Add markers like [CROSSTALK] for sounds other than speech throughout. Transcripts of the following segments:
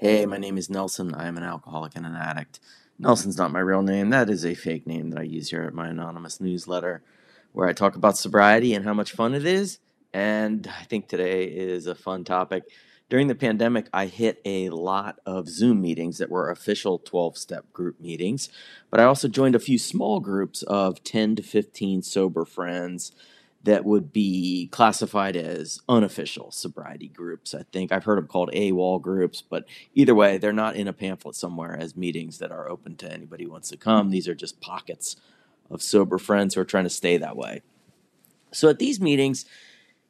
Hey, my name is Nelson. I am an alcoholic and an addict. Nelson's not my real name. That is a fake name that I use here at my anonymous newsletter where I talk about sobriety and how much fun it is. And I think today is a fun topic. During the pandemic, I hit a lot of Zoom meetings that were official 12 step group meetings, but I also joined a few small groups of 10 to 15 sober friends that would be classified as unofficial sobriety groups. I think I've heard them called AWOL groups, but either way, they're not in a pamphlet somewhere as meetings that are open to anybody who wants to come. These are just pockets of sober friends who are trying to stay that way. So at these meetings,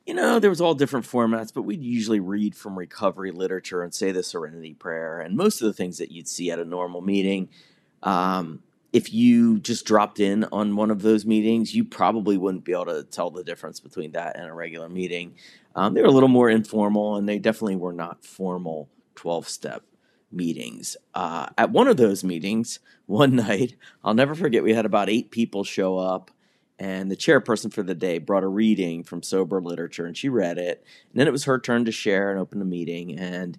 you know, there was all different formats, but we'd usually read from recovery literature and say the Serenity Prayer, and most of the things that you'd see at a normal meeting. Um, if you just dropped in on one of those meetings, you probably wouldn't be able to tell the difference between that and a regular meeting. Um, they were a little more informal, and they definitely were not formal 12 step meetings. Uh, at one of those meetings, [LAUGHS] one night, I'll never forget, we had about eight people show up, and the chairperson for the day brought a reading from sober literature, and she read it. And then it was her turn to share and open the meeting, and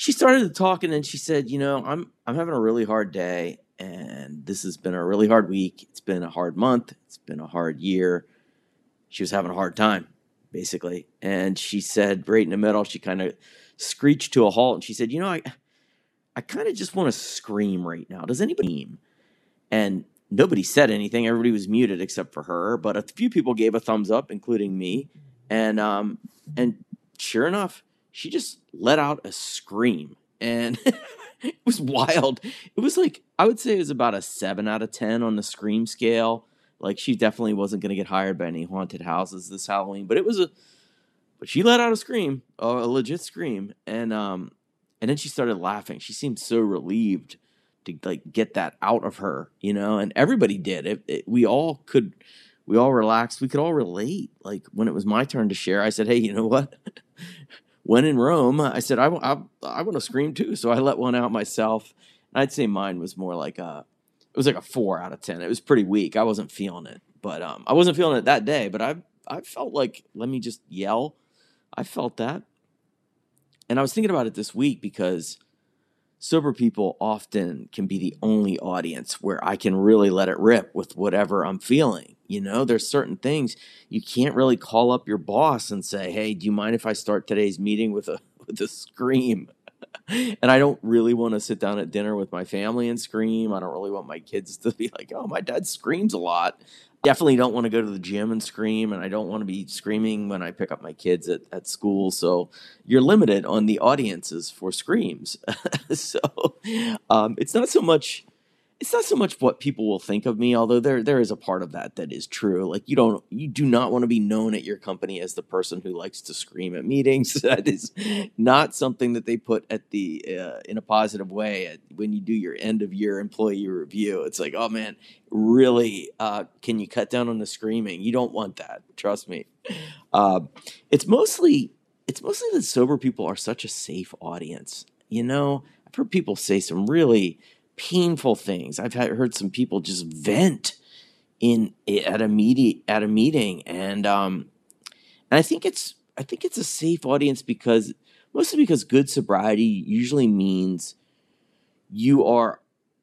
she started to talk, and then she said, "You know, I'm I'm having a really hard day, and this has been a really hard week. It's been a hard month. It's been a hard year. She was having a hard time, basically. And she said, right in the middle, she kind of screeched to a halt and she said, You know, I, I kind of just want to scream right now. Does anybody scream? And nobody said anything. Everybody was muted except for her, but a few people gave a thumbs up, including me. And um, and sure enough, she just let out a scream. And [LAUGHS] it was wild. It was like I would say it was about a seven out of ten on the scream scale. Like she definitely wasn't going to get hired by any haunted houses this Halloween, but it was a. But she let out a scream, a legit scream, and um, and then she started laughing. She seemed so relieved to like get that out of her, you know. And everybody did. It, it, we all could, we all relaxed. We could all relate. Like when it was my turn to share, I said, "Hey, you know what? When in Rome, I said, I, I, I want to scream too. So I let one out myself. And I'd say mine was more like a, it was like a four out of 10. It was pretty weak. I wasn't feeling it, but um, I wasn't feeling it that day, but I, I felt like, let me just yell. I felt that. And I was thinking about it this week because sober people often can be the only audience where I can really let it rip with whatever I'm feeling. You know, there's certain things you can't really call up your boss and say, "Hey, do you mind if I start today's meeting with a [LAUGHS] with a scream?" [LAUGHS] and I don't really want to sit down at dinner with my family and scream. I don't really want my kids to be like, "Oh, my dad screams a lot." Definitely don't want to go to the gym and scream, and I don't want to be screaming when I pick up my kids at, at school. So you're limited on the audiences for screams. [LAUGHS] so um, it's not so much it's not so much what people will think of me, although there there is a part of that that is true. Like you don't you do not want to be known at your company as the person who likes to scream at meetings. [LAUGHS] that is not something that they put at the uh, in a positive way at, when you do your end of year employee review. It's like, oh man, really? Uh, can you cut down on the screaming? You don't want that. Trust me. Uh, it's mostly it's mostly that sober people are such a safe audience. You know, I've heard people say some really painful things. I've heard some people just vent in at a meeting at a meeting, and um, and I think it's I think it's a safe audience because mostly because good sobriety usually means you are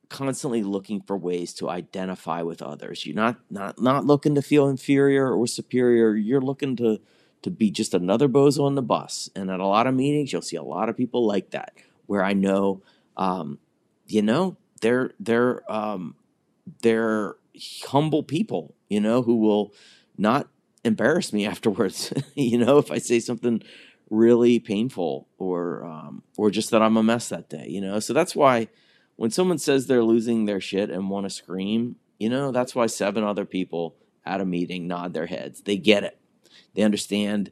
constantly looking for ways to identify with others. You're not not not looking to feel inferior or superior. You're looking to to be just another bozo on the bus. And at a lot of meetings, you'll see a lot of people like that, where I know, um, you know, they're they're um, they're humble people, you know, who will not embarrass me [LAUGHS] afterwards. you know, if I say something really painful or um, or just that I'm a mess that day, you know. So that's why when someone says they're losing their shit and want to scream, you know, that's why seven other people at a meeting nod their heads. They get it. They understand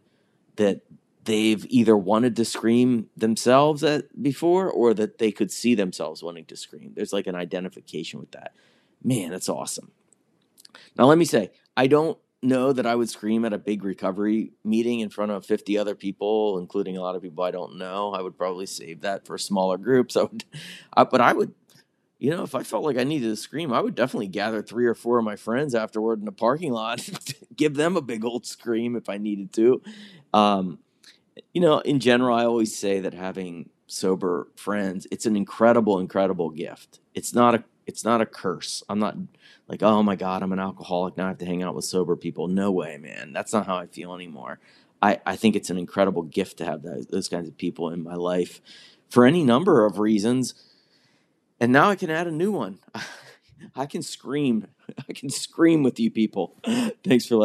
that they've either wanted to scream themselves at before or that they could see themselves wanting to scream. There's like an identification with that. Man, that's awesome. Now let me say, I don't know that I would scream at a big recovery meeting in front of 50 other people, including a lot of people I don't know. I would probably save that for smaller groups. [LAUGHS] I would, I, but I would, you know, if I felt like I needed to scream, I would definitely gather three or four of my friends afterward in the parking lot, [LAUGHS] give them a big old scream if I needed to. Um, you know, in general, I always say that having sober friends, it's an incredible, incredible gift. It's not a it's not a curse. I'm not like, oh my God, I'm an alcoholic. Now I have to hang out with sober people. No way, man. That's not how I feel anymore. I, I think it's an incredible gift to have those, those kinds of people in my life for any number of reasons. And now I can add a new one. [LAUGHS] I can scream. [LAUGHS] I can scream with you people. Thanks for letting